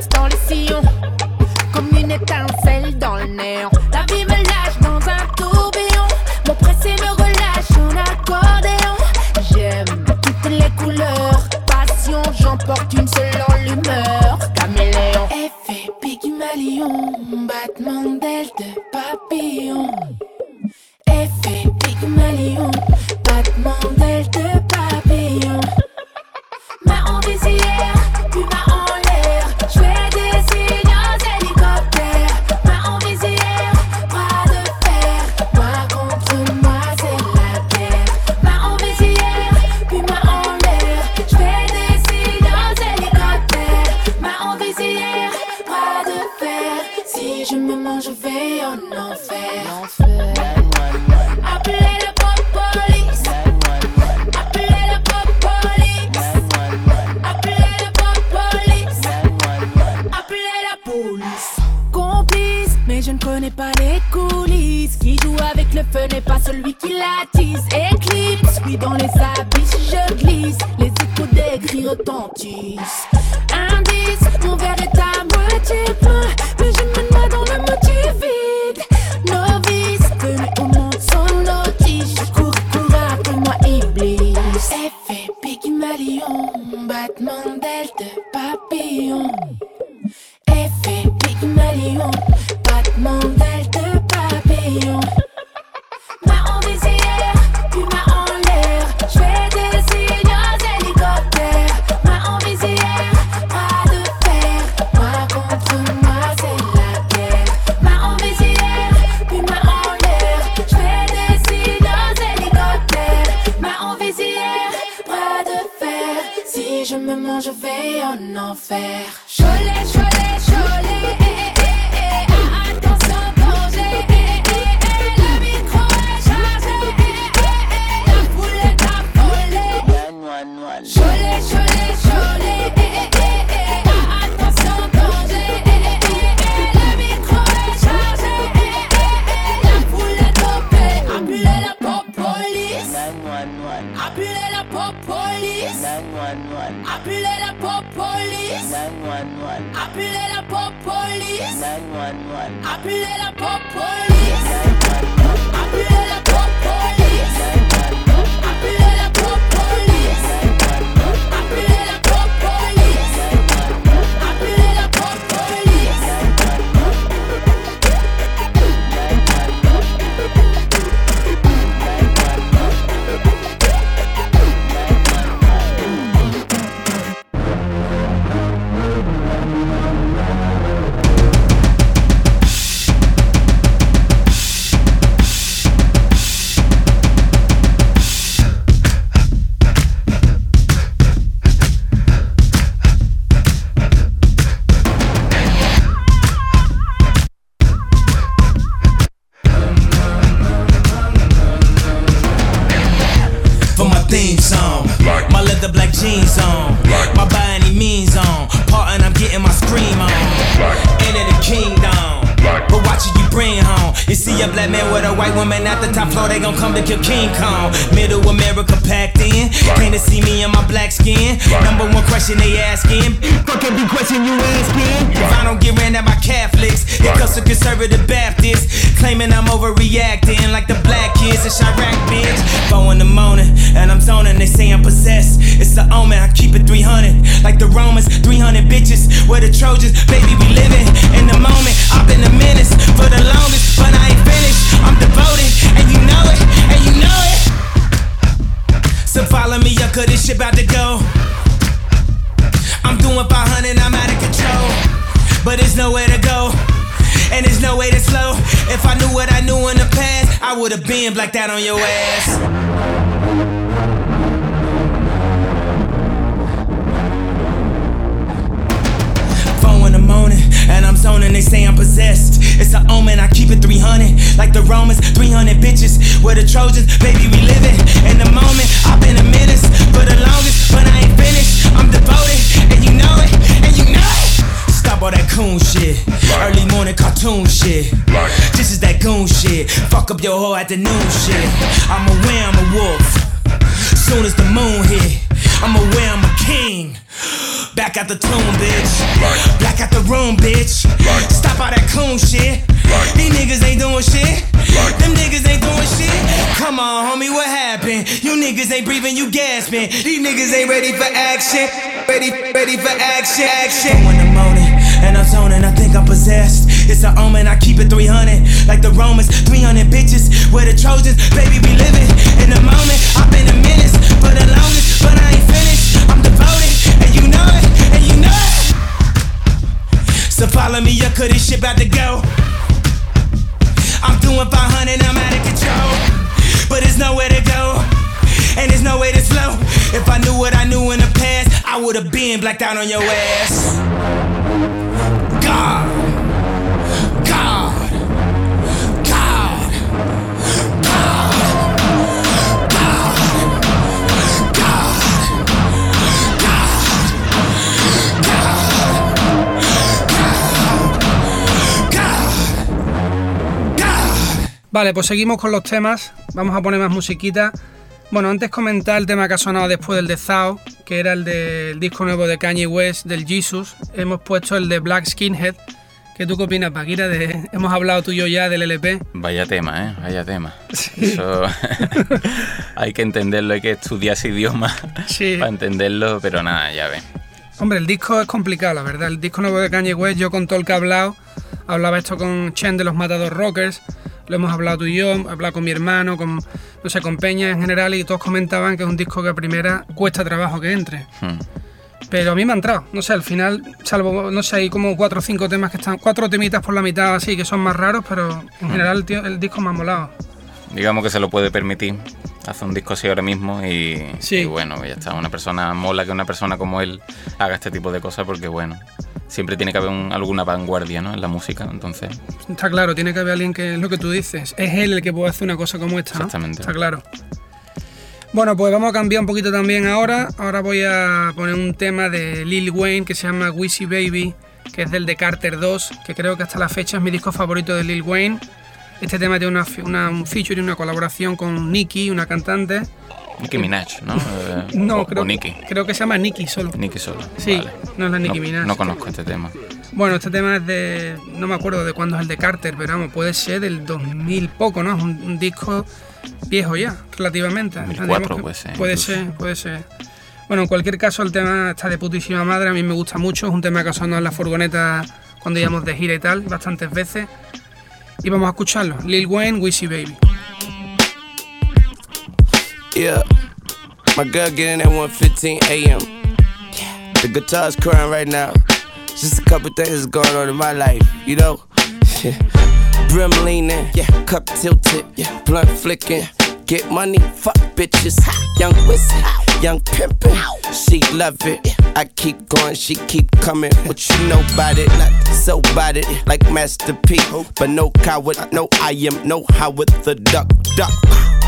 top floor, they gon' come to kill King Kong. Middle America packed in. Came to see me in my black skin. Number one question they asking. Fuck every question you asking. If I don't get ran at my Catholics, it comes to conservative Baptists. Claiming I'm overreacting like the black kids in Chiraq, bitch. Four in the morning, and I'm zoning. They say I'm possessed. It's the omen, I keep it 300. Like the Romans, 300 bitches. Where the Trojans, baby, we living in the moment. I've been a menace for the longest, but I ain't finished. I'm devoted, and you know it, and you know it. So follow me up, cause this shit about to go. I'm doing 500, I'm out of control. But there's nowhere to go. And there's no way to slow. If I knew what I knew in the past, I would've been blacked out on your ass. And they say I'm possessed. It's an omen, I keep it 300. Like the Romans, 300 bitches. We're the Trojans, baby, we living in the moment. I've been a menace for the longest, but I ain't finished. I'm devoted, and you know it, and you know it. Stop all that coon shit. Early morning cartoon shit. This is that goon shit. Fuck up your whole afternoon shit. I'm aware I'm a wolf. Soon as the moon hit, I'm aware I'm a king. Back at the tomb, bitch. Back at the room, bitch. Stop all that coon shit. These niggas ain't doing shit. Them niggas ain't doing shit. Come on, homie, what happened? You niggas ain't breathing, you gasping. These niggas ain't ready for action. Ready, ready for action, action. When the morning, and I'm zoning, I think I'm possessed. It's an omen, I keep it 300. Like the Romans, 300 bitches. Where the Trojans, baby, we living in the moment. I've been a menace for the longest, but I ain't finished. I'm devoted, and you know it, and you know it. So follow me up, cause this shit about to go. I'm doing 500, I'm out of control. But there's nowhere to go, and there's no way to slow. If I knew what I knew in the past, I would've been blacked out on your ass. God. Vale, pues seguimos con los temas. Vamos a poner más musiquita. Bueno, antes comentar el tema que ha sonado después del de Zao, que era el del disco nuevo de Kanye West, del Jesus. Hemos puesto el de Black Skinhead. ¿Qué tú qué opinas, Paquira? De, hemos hablado tú y yo ya del LP. Vaya tema, ¿eh? Vaya tema. Eso hay que entenderlo, hay que estudiar ese idioma para entenderlo, pero nada, ya ves. Hombre, el disco es complicado, la verdad. El disco nuevo de Kanye West, yo con todo el que he hablado, hablaba esto con Chen de los Matador Rockers, lo hemos hablado tú y yo, he hablado con mi hermano, con, no sé, con Peña en general, y todos comentaban que es un disco que a primera cuesta trabajo que entre. Hmm. Pero a mí me ha entrado, no sé, al final, salvo, no sé, hay como cuatro o cinco temas que están, cuatro temitas por la mitad así, que son más raros, pero en Hmm. general tío, el disco me ha molado. Digamos que se lo puede permitir hacer un disco así ahora mismo y, Sí. y bueno, ya está. Una persona mola que una persona como él haga este tipo de cosas porque bueno, siempre tiene que haber un- alguna vanguardia ¿no? en la música, entonces Está claro, tiene que haber alguien que es lo que tú dices. Es él el que puede hacer una cosa como esta, ¿no? Exactamente. Está claro. Bueno, pues vamos a cambiar un poquito también ahora. Ahora voy a poner un tema de Lil Wayne que se llama Wheezy Baby, que es del de Carter 2, que creo que hasta la fecha es mi disco favorito de Lil Wayne. Este tema tiene una, una- un feature y una colaboración con Nicki, una cantante. Nicki Minaj, ¿no? Eh, No, o- creo, o Nicki. creo que se llama Nicki solo. Nicki solo. Sí, vale. no es la Nicki No- Minaj. No conozco este tema. Bueno, este tema es de. No me acuerdo de cuándo es el de Carter, pero vamos, puede ser del 2000 poco, ¿no? Es un, un disco viejo ya, relativamente. 2004 Tendríamos que- puede ser, Puede incluso. ser, puede ser. Bueno, en cualquier caso, el tema está de putísima madre, a mí me gusta mucho. Es un tema que ha sonado en la furgoneta cuando íbamos de gira y tal, bastantes veces. Y vamos a escucharlo. Lil Wayne, Weezy Baby. Yeah. My girl getting at 1:15 a.m. The guitar's crying right now. Just a couple things going on in my life, you know. Brim leaning, yeah, cup tilted, yeah, blunt flicking. Get money, fuck bitches. Young wizard, young pimpin'. She love it. I keep going, she keep coming. What you know about it? Not so about it, like Master P. But no coward, no I am, no Howard the Duck, duck.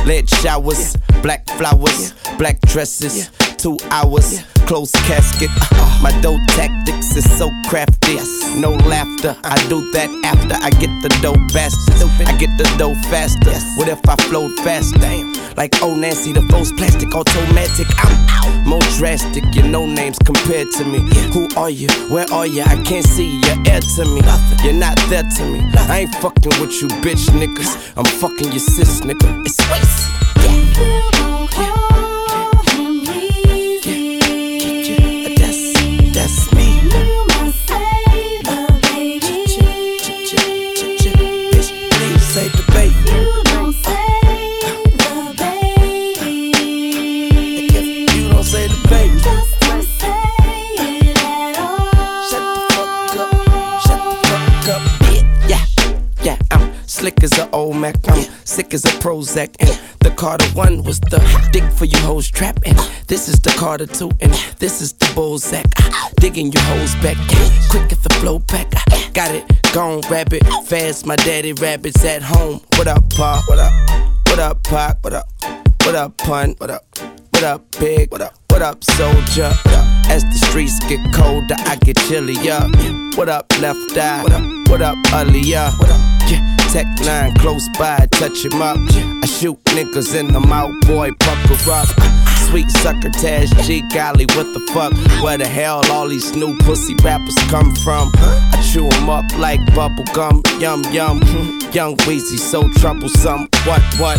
Lead showers, black flowers, black dresses. Two hours. Close casket. Uh, my dough tactics is so crafty. No laughter. I do that after I get the dough faster. I get the dough faster. What if I flowed fast? Damn. Like oh Nancy, the first plastic automatic. I'm out. More drastic. You know names compared to me. Who are you? Where are you? I can't see you. Air to me. You're not there to me. I ain't fucking with you, bitch niggas. I'm fucking your sis, nigga. It's waste. That's sick as a Prozac. And the Carter one was the dick for you hoes trap. And this is the Carter two. And this is the Bozak. Ah, digging your hoes back. Quick at the flow back. Ah, got it, gone rabbit. Fast, my daddy rabbits at home. What up, Pa? What up? What up, Pac? What up? What up, Pun? What up? What up, Big? What up? What up, soldier? As the streets get colder, I get chillier. What up, left eye? What up? What up, Aaliyah? What up? Yeah, Tech 9 close by, touch him up. I shoot niggas in the mouth, boy, pucker up. Sweet sucker Taz G, golly, what the fuck? Where the hell all these new pussy rappers come from? I chew 'em up like bubble gum, yum yum. Young Weezy, so troublesome. What, what?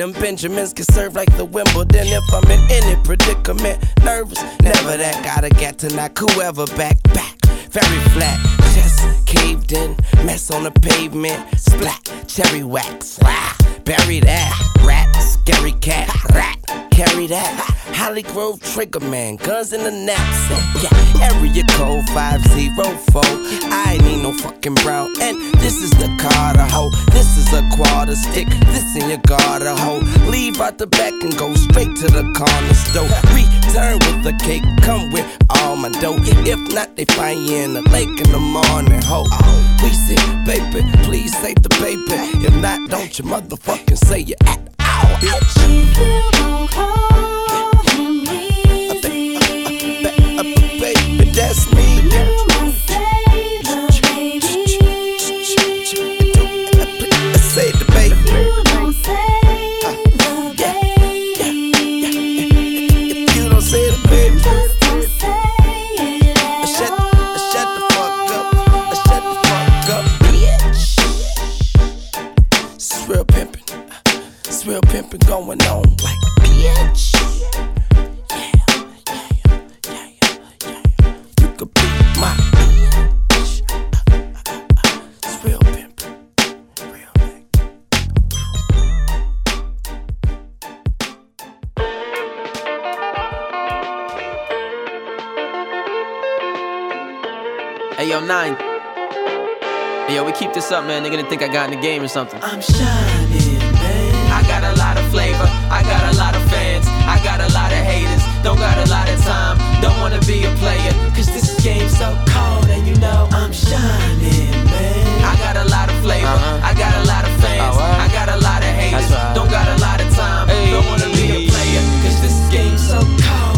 Them Benjamins can serve like the Wimbledon. If I'm in any predicament, nervous, never that. Gotta get to knock whoever back, back. Very flat, just caved in. Mess on the pavement, splat, cherry wax. Rah, bury that, rat, scary cat, rat. Carry that, Holly Grove trigger man, guns in the knapsack. Yeah, area code 504. I ain't need no fucking brown. And this is the Carter hoe. This is a quarter stick. This in your garter hoe. Leave out the back and go straight to the corner store. Return with the cake, come with all my dough. If not, they find you in the lake in the morning, ho. We say, baby, please save the paper. If not, don't you motherfucking say you at all, bitch. Baby, It's real pimpin' going on like bitch. Yeah, yeah, yeah, yeah, yeah. You could be my bitch. It's real pimpin'. Hey yo, nine. Hey yo, we keep this up, man. They're gonna think I got in the game or something. I'm shining, got a lot of fans, I got a lot of haters, don't got a lot of time, don't wanna be a player, cause this game's so cold and you know I'm shining, man. I got a lot of flavor, uh-huh. I got a lot of fans, oh, I got a lot of haters, don't got a lot of time, hey. don't wanna be a player, cause this game's so cold.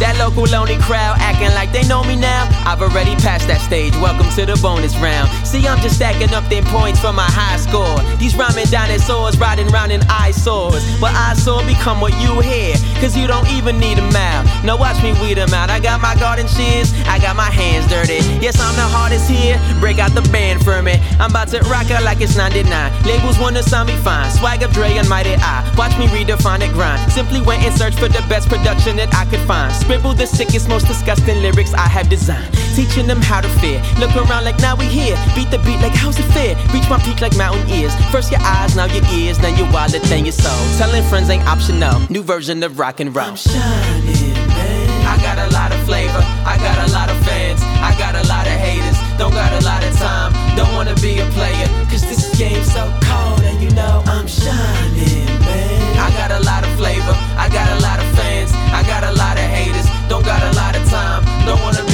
That local lonely crowd acting like they know me now. I've already passed that stage. Welcome to the bonus round. See, I'm just stacking up them points for my high score. These rhyming dinosaurs riding round in eyesores. But saw become what you hear, cause you don't even need a mouth. Now watch me weed them out. I got my garden shears, I got my hands dirty. Yes, I'm the hardest here. Break out the band for me. I'm about to rock it like it's 99. Labels wanna sign me fine. Swag of Dre and Mighty I. Watch me redefine it grind. Simply went and searched for the best production that I could find. Scribble the sickest, most disgusting lyrics I have designed. Teaching them how to fear. Look around like now we here. Beat the beat like how's it fair? Reach my peak like mountain ears. First your eyes, now your ears, now your wallet, then your soul. Telling friends ain't optional. New version of rock and roll. I'm Shining, man. I got a lot of flavor. I got a lot of fans, I got a lot of haters. Don't got a lot of time, don't wanna be a player. Cause this game so cold, and you know I'm shining, man. I got a lot of flavor, I got a lot of fans, I got a lot of haters. Don't got a lot of time, don't wanna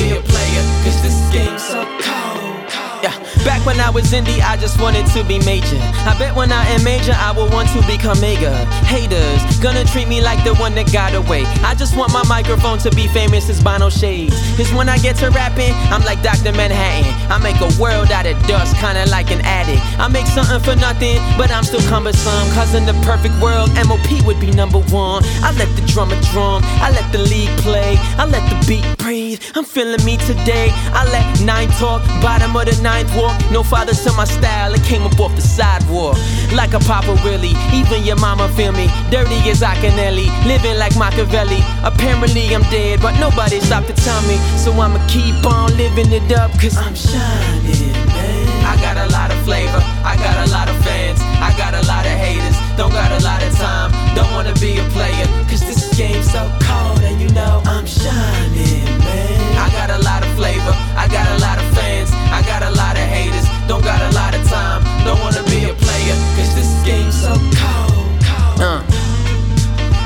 when I was indie, I just wanted to be major. I bet when I am major, I will want to become mega. Haters gonna treat me like the one that got away. I just want my microphone to be famous as Bono Shades. Cause when I get to rapping, I'm like Dr. Manhattan. I make a world out of dust, kinda like an addict. I make something for nothing, but I'm still cumbersome. Cause in the perfect world, MOP would be number one. I let the drummer drum, I let the lead play, I let the beat breathe. I'm feeling me today. I let nine talk, bottom of the ninth walk. No father to my style, it came up off the sidewalk. Like a Papa Willie, even your mama feel me. Dirty as Akinelli, living like Machiavelli. Apparently I'm dead, but nobody stopped to tell me. So I'ma keep on living it up, cause I'm shining, man. I got a lot of flavor, I got a lot of fans, I got a lot of haters. Don't got a lot of time, don't wanna be a player. Cause this game so cold, and you know I'm shining, man. I got a lot of flavor, I got a lot of fans, I got a lot of. Don't got a lot of time, don't wanna be a player. Cause this game so cold. Uh.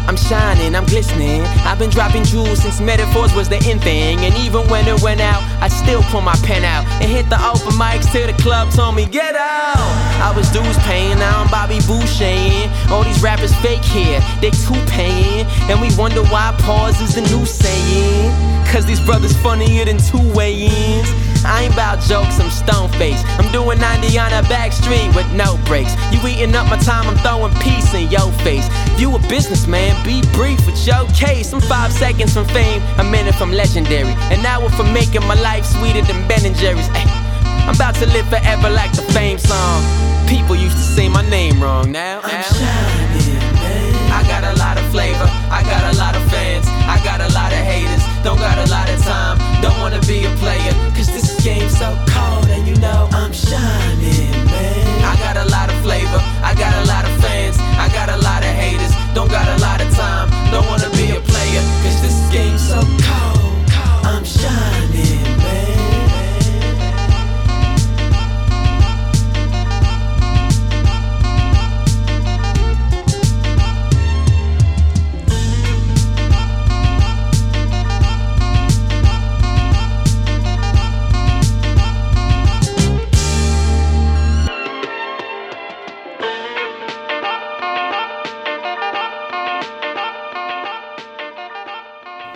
I'm shining, I'm glistening. I've been dropping jewels since metaphors was the in thing. And even when it went out, I still pull my pen out and hit the open mics till the club told me, get out. I was dues paying, now I'm Bobby Boucher. All these rappers fake here, they too paying. And we wonder why pause is the new saying. Cause these brothers funnier than two weigh-ins. I ain't about jokes, I'm stone faced. I'm doing 90 on a back street with no breaks. You eating up my time, I'm throwing peace in your face. You a businessman, be brief with your case. I'm five seconds from fame, a minute from legendary, an hour from making my life sweeter than Ben and Jerry's. Ay, I'm about to live forever like the fame song. People used to say my name wrong now. now. Flavor, I got a lot of fans, I got a lot of haters. Don't got a lot of time, don't wanna be a player. Cause this game's so cold, and you know I'm shining, man. I got a lot of flavor, I got a lot of fans, I got a lot of haters. Don't got a lot of time, don't wanna be a player. Cause this game's so cold, I'm shining,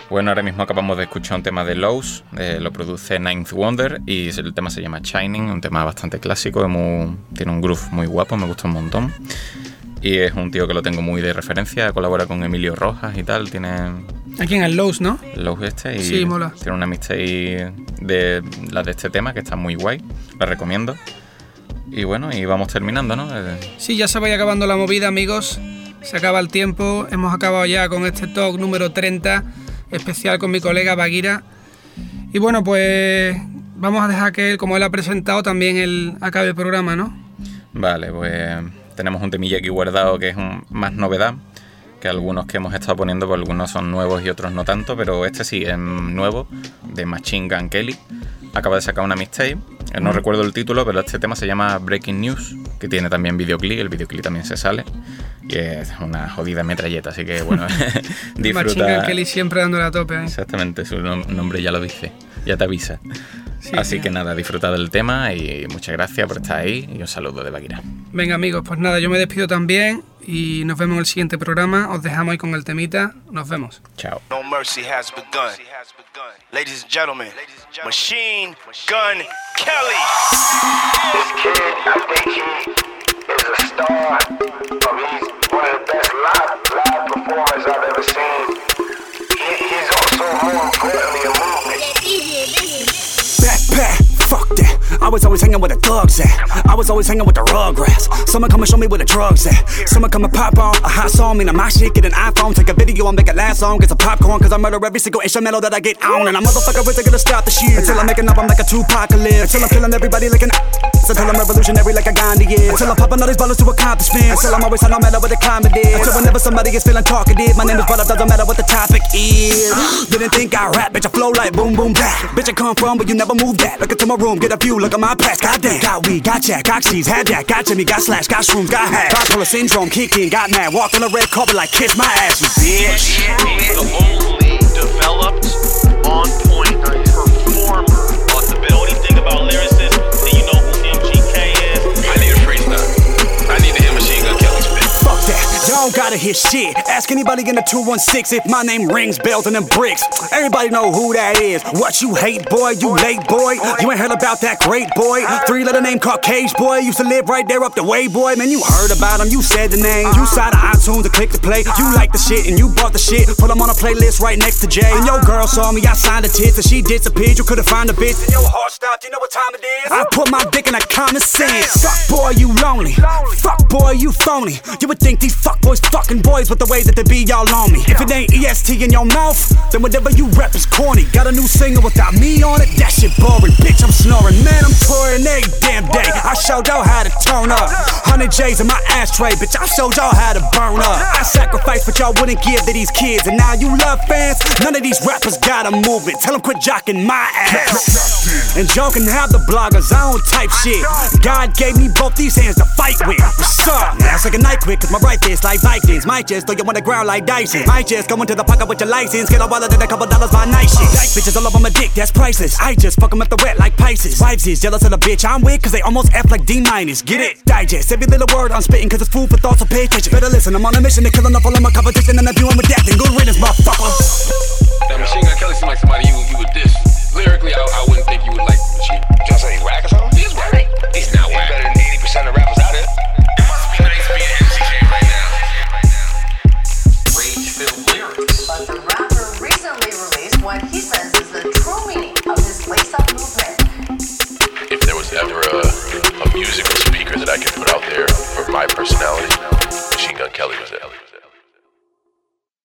Bueno, ahora mismo acabamos de escuchar un tema de Lowe's, eh, lo produce Ninth Wonder y el tema se llama Shining, un tema bastante clásico, muy- tiene un groove muy guapo, me gusta un montón. Y es un tío que lo tengo muy de referencia, colabora con Emilio Rojas y tal, tiene Aquí en el Lowe's, ¿no? Lowe's este y Sí, mola. tiene una mixtape de la de este tema que está muy guay, la recomiendo. Y bueno, y vamos terminando, ¿no? Eh, Sí, ya se vaya acabando la movida, amigos. Se acaba el tiempo. Hemos acabado ya con este talk número 30, especial con mi colega Baguira. Y bueno, pues vamos a dejar que él, como él ha presentado, también él acabe el programa, ¿no? Vale, pues tenemos un temilla aquí guardado que es más novedad que algunos que hemos estado poniendo, pues algunos son nuevos y otros no tanto, pero este sí es nuevo, de Machine Gun Kelly. Acaba de sacar una mixtape, no Mm. recuerdo el título, pero este tema se llama Breaking News, que tiene también videoclip, el videoclip también se sale. Y es una jodida metralleta, así que bueno, disfruta. Kelly siempre dándole a tope ahí. Exactamente, su nom- nombre ya lo dice, ya te avisa. Así sí. que nada, disfruta del tema y muchas gracias por estar ahí y un saludo de Baguira. Venga, amigos, pues nada, yo me despido también y nos vemos en el siguiente programa. Os dejamos ahí con el temita. Nos vemos. Chao. No mercy has begun. Ladies and gentlemen, Machine Gun Kelly. This kid, I think he is a star. I mean, he's one of the best live, live performers I've ever seen. He, he's also, more importantly, I was always hanging with the thugs at. I was always hanging with the rugrats. Someone come and show me where the drugs at. Someone come and pop on a hot song, mean my shit, get an iPhone, take a video and make it last song. Get some popcorn, cause I murder every single instrumental that I get on. And a motherfucker isn't gonna stop the shit until I'm making up, I'm like a Tupac Until I'm killing everybody like an. Until I'm revolutionary like a Gandhi is. Until I'm popping all these bottles to accomplishments. Until I'm always on no matter what the climate is. Until whenever somebody gets feeling talkative, my name is brought up, doesn't matter what the topic is. Didn't think I rap, bitch, I flow like boom, boom, back. Bitch, I come from, but you never move that. Look into my room, get a view, look at my past. Goddamn, got weed, got jack, got had that, got Jimmy, got slash, got shrooms, got hash. Bipolar syndrome, kick in, got mad, walked on the red carpet like kiss my ass, you bitch. Only developed, on point performer. But the only thing about lyricists, don't gotta hear shit. Ask anybody in the 216 if my name rings bells and them bricks. Everybody know who that is. What you hate, boy, you late, boy. You ain't heard about that great boy. Three letter name Caucasian boy. Used to live right there up the way, boy. Man, you heard about him, you said the name. You signed the iTunes to click to play. You like the shit and you bought the shit. Put him on a playlist right next to Jay. And your girl saw me, I signed the tits and she disappeared. You couldn't find a bitch. And your heart stopped, you know what time it is? I put my dick in a common sense. Fuck boy, you lonely. Fuck boy, you phony. You would think these fuck boys fucking boys with the way that they be y'all on me. If it ain't EST in your mouth, then whatever you rep is corny. Got a new single without me on it, that shit boring. Bitch, I'm snoring. Man, I'm touring every damn day. I showed y'all how to turn up. 100 J's in my ashtray, bitch. I showed y'all how to burn up. I sacrificed what y'all wouldn't give to these kids. And now you love fans. None of these rappers got a movement. Tell them quit jocking my ass. And joking have the bloggers, I don't type shit. God gave me both these hands to fight with. What's up? It's like a night quick, cause my right fist like Vikings. Might just throw you on the ground like Dyson. My just go into the pocket with your license. Get a wallet and a couple dollars by night shit. Like bitches all over my dick, that's priceless. I just fuck 'em at the wet like Pisces. Vibes is jealous of the bitch I'm with, cause they almost F like D minus. Get it? Digest every little word I'm spitting, cause it's food for thought, so pay attention. Better listen, I'm on a mission to kill enough all of my competition, and I'm doing with that. Then good riddance, motherfucker. Now, Machine Gun Kelly seems like somebody you, you would diss. Lyrically, I, I wouldn't think you would like Machine. Just say he's whack or something? He is whack. He's not whack. Musical speaker that I could put out there for my personality, Machine Gun Kelly was it.